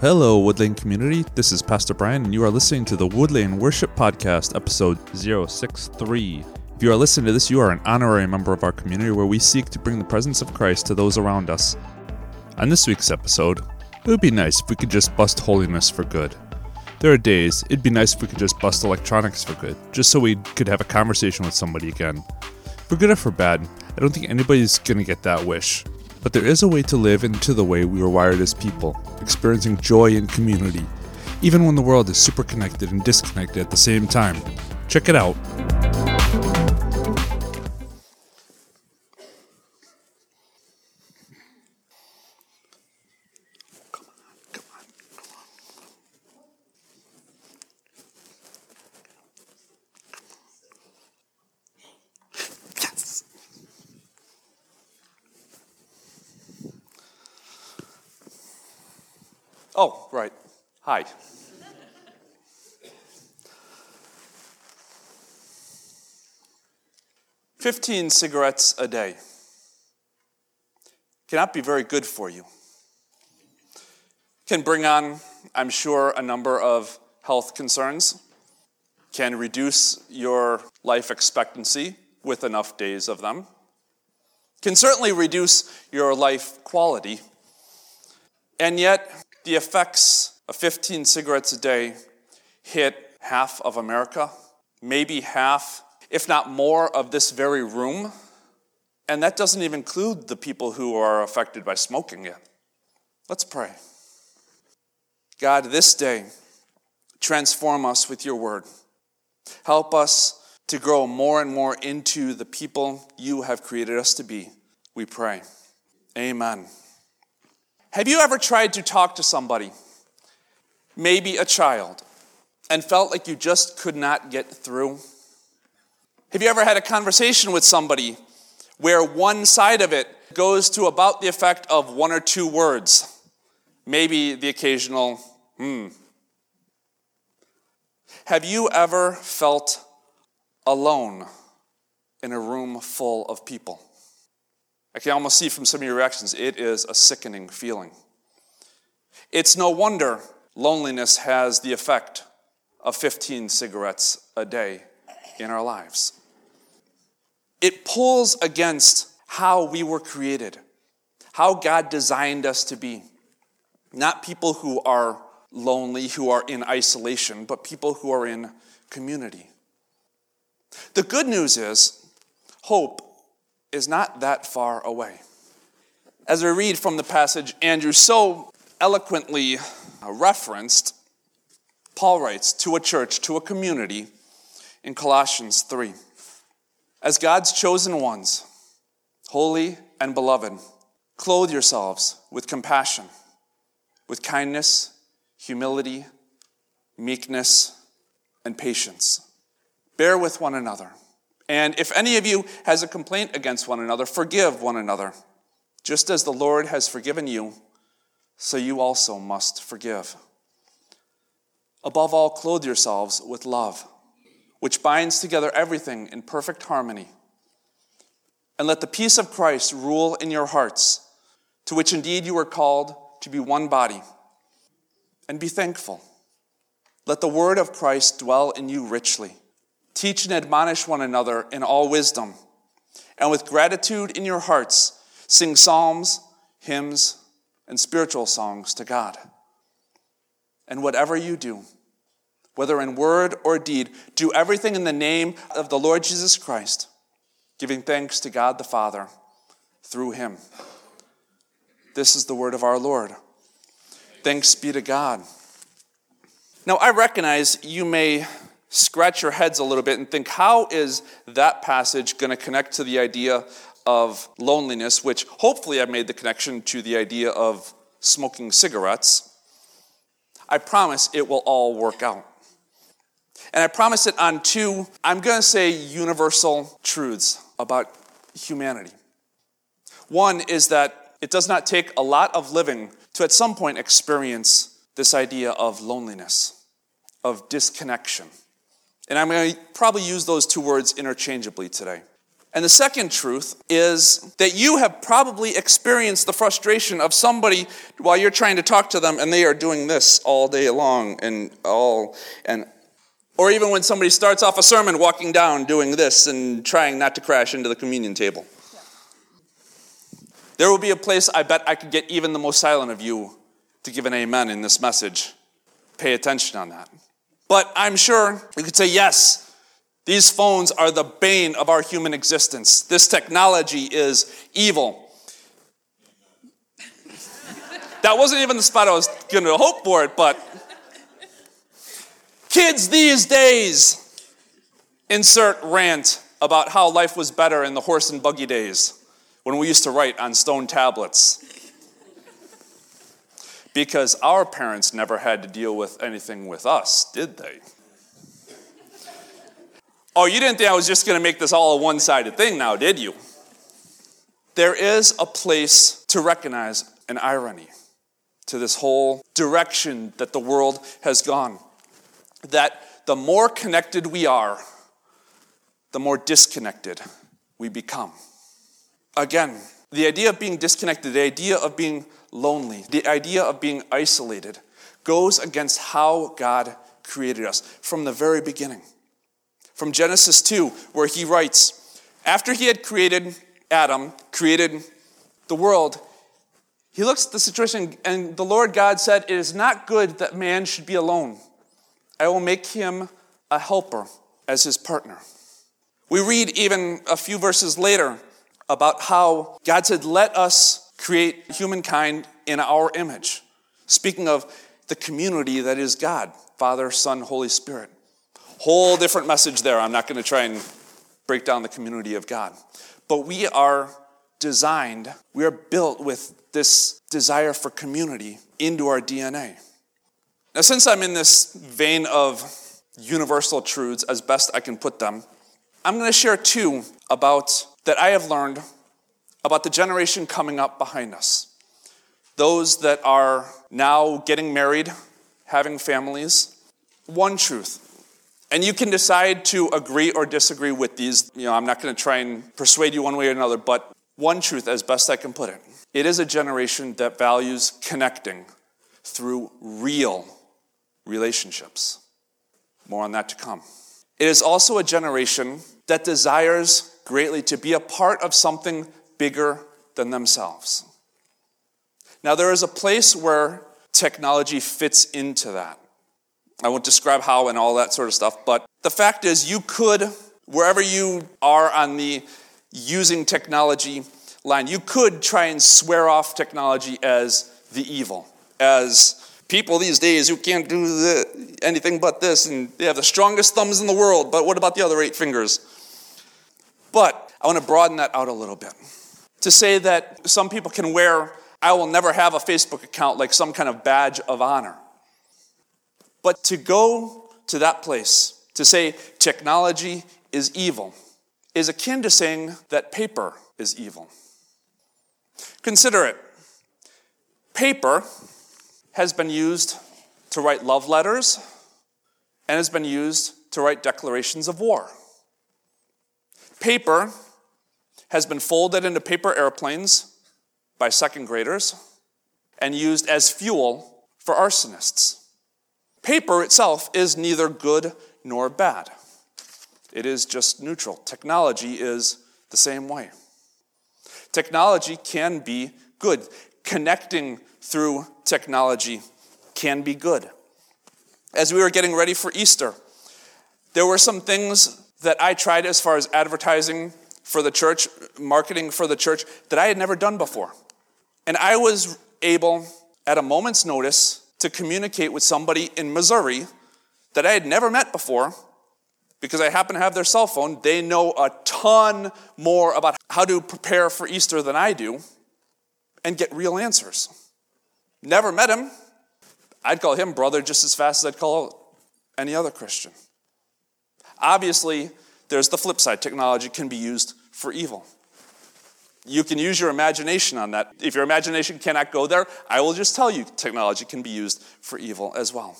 Hello, Woodlane community. This is Pastor Brian, and you are listening to the Woodlane Worship Podcast, episode 063. If you are listening to this, you are an honorary member of our community where we seek to bring the presence of Christ to those around us. On this week's episode, it would be nice if we could just bust holiness for good. There are days it'd be nice if we could just bust electronics for good, just so we could have a conversation with somebody again. For good or for bad, I don't think anybody's gonna get that wish. But there is a way to live into the way we were wired as people, experiencing joy in community, even when the world is super connected and disconnected at the same time. Check it out. 15 cigarettes a day cannot be very good for you. Can bring on, I'm sure, a number of health concerns, can reduce your life expectancy with enough days of them, can certainly reduce your life quality. And yet, the effects of 15 cigarettes a day hit half of America, maybe half if not more, of this very room. And that doesn't even include the people who are affected by smoking yet. Let's pray. God, this day, transform us with your word. Help us to grow more and more into the people you have created us to be. We pray. Amen. Have you ever tried to talk to somebody, maybe a child, and felt like you just could not get through? Have you ever had a conversation with somebody where one side of it goes to about the effect of one or two words? Maybe the occasional, hmm. Have you ever felt alone in a room full of people? I can almost see from some of your reactions, it is a sickening feeling. It's no wonder loneliness has the effect of 15 cigarettes a day in our lives. It pulls against how we were created, how God designed us to be. Not people who are lonely, who are in isolation, but people who are in community. The good news is, hope is not that far away. As we read from the passage Andrew so eloquently uh, referenced, Paul writes to a church, to a community in Colossians 3. As God's chosen ones, holy and beloved, clothe yourselves with compassion, with kindness, humility, meekness, and patience. Bear with one another. And if any of you has a complaint against one another, forgive one another. Just as the Lord has forgiven you, so you also must forgive. Above all, clothe yourselves with love, which binds together everything in perfect harmony. And let the peace of Christ rule in your hearts, to which indeed you are called to be one body. And be thankful. Let the word of Christ dwell in you richly Teach and admonish one another in all wisdom. And with gratitude in your hearts, sing psalms, hymns, and spiritual songs to God. And whatever you do, whether in word or deed, do everything in the name of the Lord Jesus Christ, giving thanks to God the Father through him. This is the word of our Lord. Thanks be to God. Now, I recognize you may scratch your heads a little bit and think, how is that passage going to connect to the idea of loneliness, which hopefully I've made the connection to the idea of smoking cigarettes? I promise it will all work out. And I promise it on two, I'm going to say universal truths about humanity. One is that it does not take a lot of living to at some point experience this idea of loneliness, of disconnection. And I'm going to probably use those two words interchangeably today. And the second truth is that you have probably experienced the frustration of somebody while you're trying to talk to them and they are doing this all day long and all and or even when somebody starts off a sermon walking down doing this and trying not to crash into the communion table. There will be a place I bet I could get even the most silent of you to give an amen in this message. Pay attention on that. But I'm sure you could say, yes, these phones are the bane of our human existence. This technology is evil. that wasn't even the spot I was going to hope for it, but kids these days insert rant about how life was better in the horse and buggy days when we used to write on stone tablets. Because our parents never had to deal with anything with us, did they? Oh, you didn't think I was just going to make this all a one sided thing now, did you? There is a place to recognize an irony to this whole direction that the world has gone. That the more connected we are, the more disconnected we become. Again, the idea of being disconnected, the idea of being lonely, the idea of being isolated goes against how God created us from the very beginning. From Genesis 2, where he writes, after he had created Adam, created the world, he looks at the situation, and the Lord God said, It is not good that man should be alone. I will make him a helper as his partner. We read even a few verses later about how God said, Let us create humankind in our image. Speaking of the community that is God, Father, Son, Holy Spirit. Whole different message there. I'm not going to try and break down the community of God. But we are designed, we are built with this desire for community into our DNA. Now, since I'm in this vein of universal truths as best I can put them, I'm going to share two about that I have learned about the generation coming up behind us. Those that are now getting married, having families. One truth. And you can decide to agree or disagree with these. You know, I'm not going to try and persuade you one way or another, but one truth, as best I can put it. It is a generation that values connecting through real relationships. More on that to come. It is also a generation that desires greatly to be a part of something bigger than themselves. Now, there is a place where technology fits into that. I won't describe how and all that sort of stuff, but the fact is, you could, wherever you are on the using technology line, you could try and swear off technology as the evil, as people these days who can't do the, anything but this, and they have the strongest thumbs in the world, but what about the other eight fingers? But I want to broaden that out a little bit to say that some people can wear, I will never have a Facebook account like some kind of badge of honor. But to go to that place, to say technology is evil, is akin to saying that paper is evil. Consider it. Paper has been used to write love letters and has been used to write declarations of war. Paper has been folded into paper airplanes by second graders and used as fuel for arsonists. Paper itself is neither good nor bad, it is just neutral. Technology is the same way. Technology can be good. Connecting through technology can be good. As we were getting ready for Easter, there were some things that I tried as far as advertising for the church, marketing for the church, that I had never done before. And I was able, at a moment's notice, to communicate with somebody in Missouri that I had never met before because I happen to have their cell phone. They know a ton more about how to prepare for Easter than I do and get real answers. Never met him. I'd call him brother just as fast as I'd call any other Christian. Obviously, there's the flip side technology can be used for evil. You can use your imagination on that. If your imagination cannot go there, I will just tell you technology can be used for evil as well.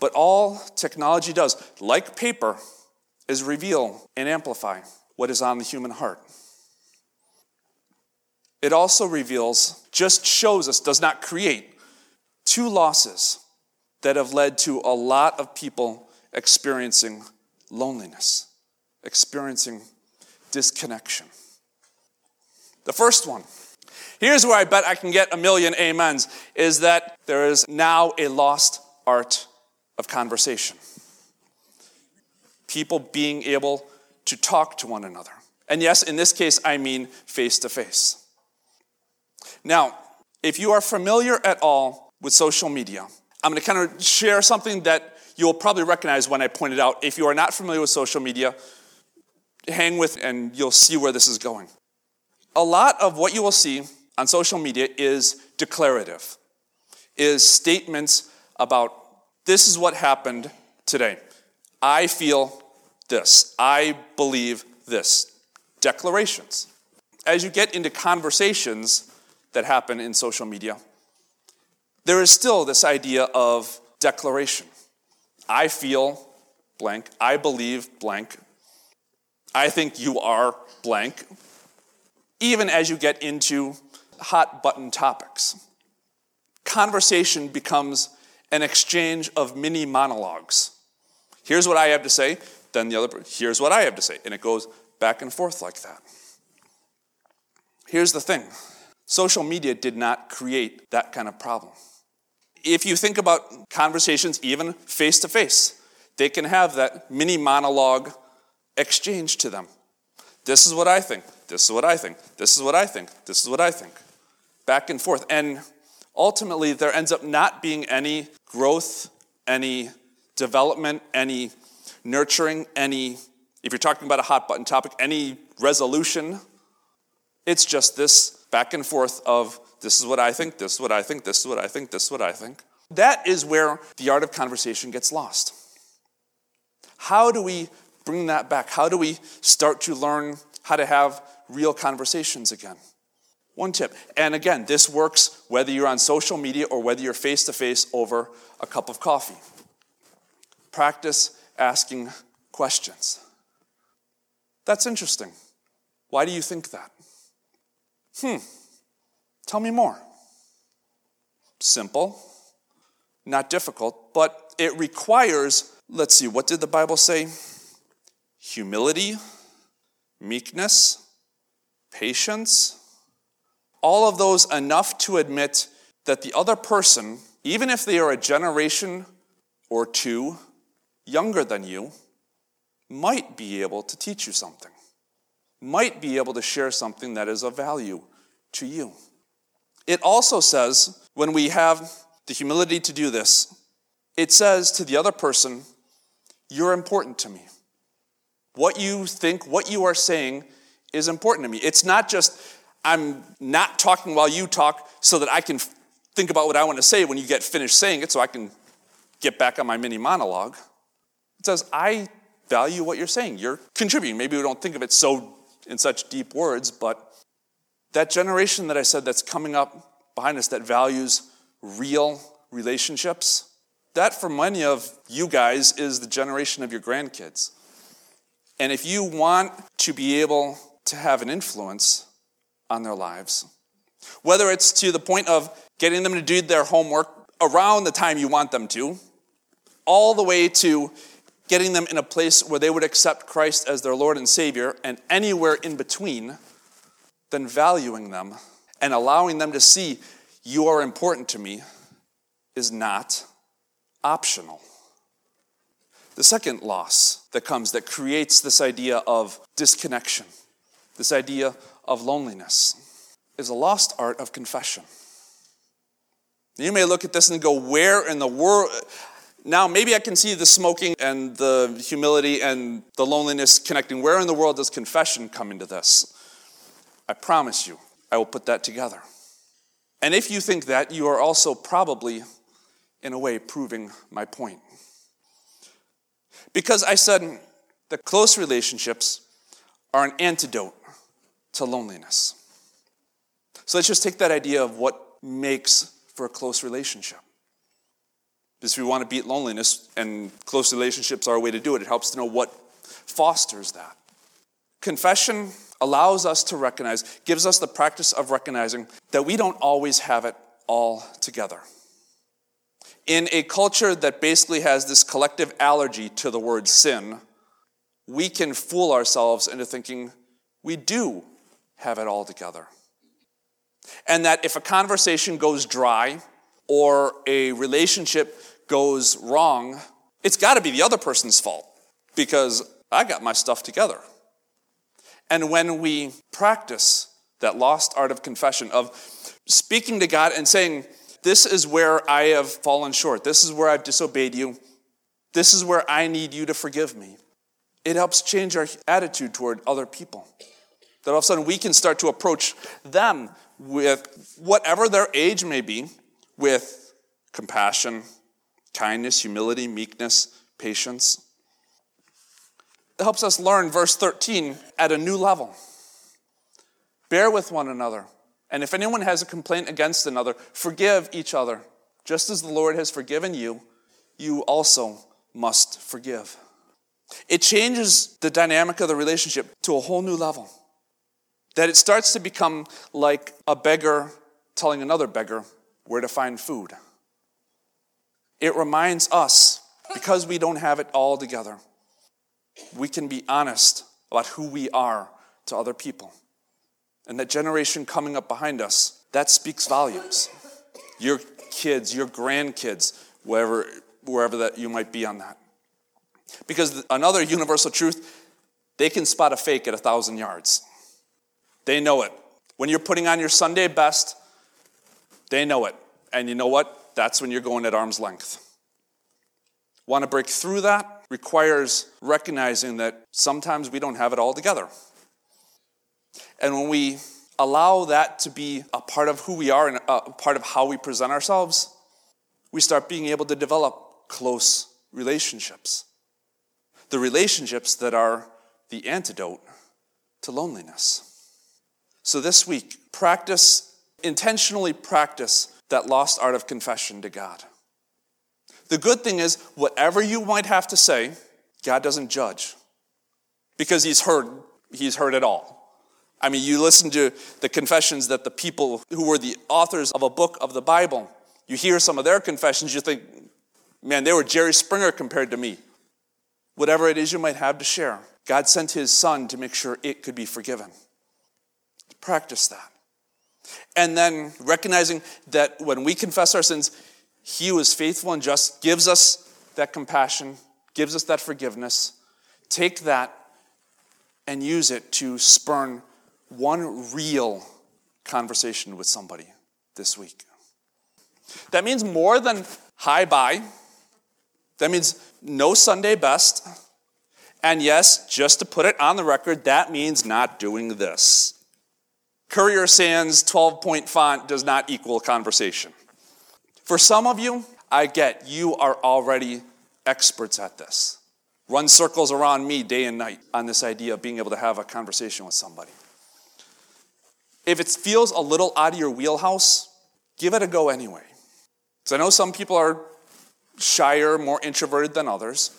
But all technology does, like paper, is reveal and amplify. what is on the human heart. It also reveals, just shows us, does not create, two losses that have led to a lot of people experiencing loneliness, experiencing disconnection. The first one, here's where I bet I can get a million amens, is that there is now a lost art of conversation. People being able to talk to one another. And yes, in this case, I mean face to face. Now, if you are familiar at all with social media, I'm going to kind of share something that you'll probably recognize when I point it out. If you are not familiar with social media, hang with and you'll see where this is going. A lot of what you will see on social media is declarative, is statements about this is what happened today. I feel this. I believe this. Declarations. As you get into conversations that happen in social media, there is still this idea of declaration. I feel blank. I believe blank. I think you are blank. Even as you get into hot button topics, conversation becomes an exchange of mini monologues. Here's what I have to say, then the other, here's what I have to say. And it goes back and forth like that. Here's the thing social media did not create that kind of problem. If you think about conversations, even face to face, they can have that mini monologue exchange to them. This is what I think. This is what I think. This is what I think. This is what I think. Back and forth. And ultimately, there ends up not being any growth, any development, any nurturing, any, if you're talking about a hot button topic, any resolution. It's just this back and forth of this is what I think, this is what I think, this is what I think, this is what I think. That is where the art of conversation gets lost. How do we bring that back? How do we start to learn how to have real conversations again? One tip, and again, this works whether you're on social media or whether you're face to face over a cup of coffee. Practice asking questions. That's interesting. Why do you think that? Hmm, tell me more. Simple, not difficult, but it requires, let's see, what did the Bible say? Humility, meekness, patience. All of those enough to admit that the other person, even if they are a generation or two younger than you might be able to teach you something, might be able to share something that is of value to you. It also says, when we have the humility to do this, it says to the other person, You're important to me. What you think, what you are saying is important to me. It's not just, I'm not talking while you talk so that I can think about what I want to say when you get finished saying it so I can get back on my mini monologue. It says, I value what you're saying. You're contributing. Maybe we don't think of it so in such deep words, but that generation that I said that's coming up behind us that values real relationships, that for many of you guys is the generation of your grandkids. And if you want to be able to have an influence on their lives, whether it's to the point of getting them to do their homework around the time you want them to, all the way to getting them in a place where they would accept Christ as their Lord and Savior, and anywhere in between, then valuing them and allowing them to see you are important to me is not optional. The second loss that comes that creates this idea of disconnection, this idea of loneliness, is a lost art of confession. You may look at this and go, Where in the world? Now, maybe I can see the smoking and the humility and the loneliness connecting. Where in the world does confession come into this? I promise you, I will put that together. And if you think that, you are also probably, in a way, proving my point. Because I said that close relationships are an antidote to loneliness. So let's just take that idea of what makes for a close relationship. Because we want to beat loneliness, and close relationships are a way to do it. It helps to know what fosters that. confession allows us to recognize, gives us the practice of recognizing that we don't always have it all together. In a culture that basically has this collective allergy to the word sin, we can fool ourselves into thinking we do have it all together. And that if a conversation goes dry or a relationship goes wrong, it's got to be the other person's fault because I got my stuff together. And when we practice that lost art of confession, of speaking to God and saying, This is where I have fallen short, this is where I've disobeyed you, this is where I need you to forgive me, it helps change our attitude toward other people. That all of a sudden we can start to approach them with whatever their age may be, with compassion, kindness, humility, meekness, patience. It helps us learn verse 13 at a new level. Bear with one another. And if anyone has a complaint against another, forgive each other. Just as the Lord has forgiven you, you also must forgive. It changes the dynamic of the relationship to a whole new level. That it starts to become like a beggar telling another beggar where to find food. It reminds us, because we don't have it all together, we can be honest about who we are to other people. And that generation coming up behind us, that speaks volumes. Your kids, your grandkids, wherever, wherever that you might be on that. Because another universal truth, they can spot a fake at a thousand yards. They know it. When you're putting on your Sunday best, they know it. And you know what? That's when you're going at arm's length. Want to break through that requires recognizing that sometimes we don't have it all together. And when we allow that to be a part of who we are and a part of how we present ourselves, we start being able to develop close relationships. The relationships that are the antidote to loneliness. So this week, practice, intentionally practice that lost art of confession to God. The good thing is, whatever you might have to say, God doesn't judge because He's heard, He's heard it all. I mean, you listen to the confessions that the people who were the authors of a book of the Bible, you hear some of their confessions, you think, man, they were Jerry Springer compared to me. Whatever it is you might have to share, God sent His Son to make sure it could be forgiven. Practice that. And then recognizing that when we confess our sins, He is faithful and just gives us that compassion, gives us that forgiveness. Take that and use it to spurn one real conversation with somebody this week. That means more than hi bye. That means no Sunday best. And yes, just to put it on the record, that means not doing this. Courier Sans 12 point font does not equal conversation. For some of you, I get you are already experts at this. Run circles around me day and night on this idea of being able to have a conversation with somebody. If it feels a little out of your wheelhouse, give it a go anyway. Because I know some people are shyer, more introverted than others,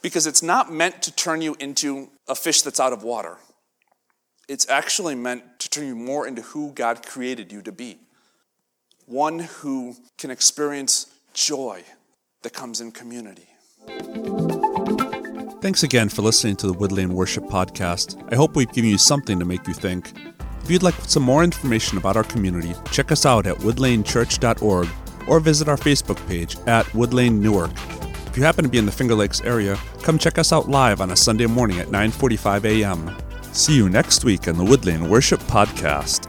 because it's not meant to turn you into a fish that's out of water. It's actually meant to turn you more into who God created you to be one who can experience joy that comes in community. Thanks again for listening to the Woodlane Worship Podcast. I hope we've given you something to make you think. If you'd like some more information about our community, check us out at woodlanechurch.org or visit our Facebook page at Woodlane Newark. If you happen to be in the Finger Lakes area, come check us out live on a Sunday morning at 9:45 a.m. See you next week on the Wood Lane Worship Podcast.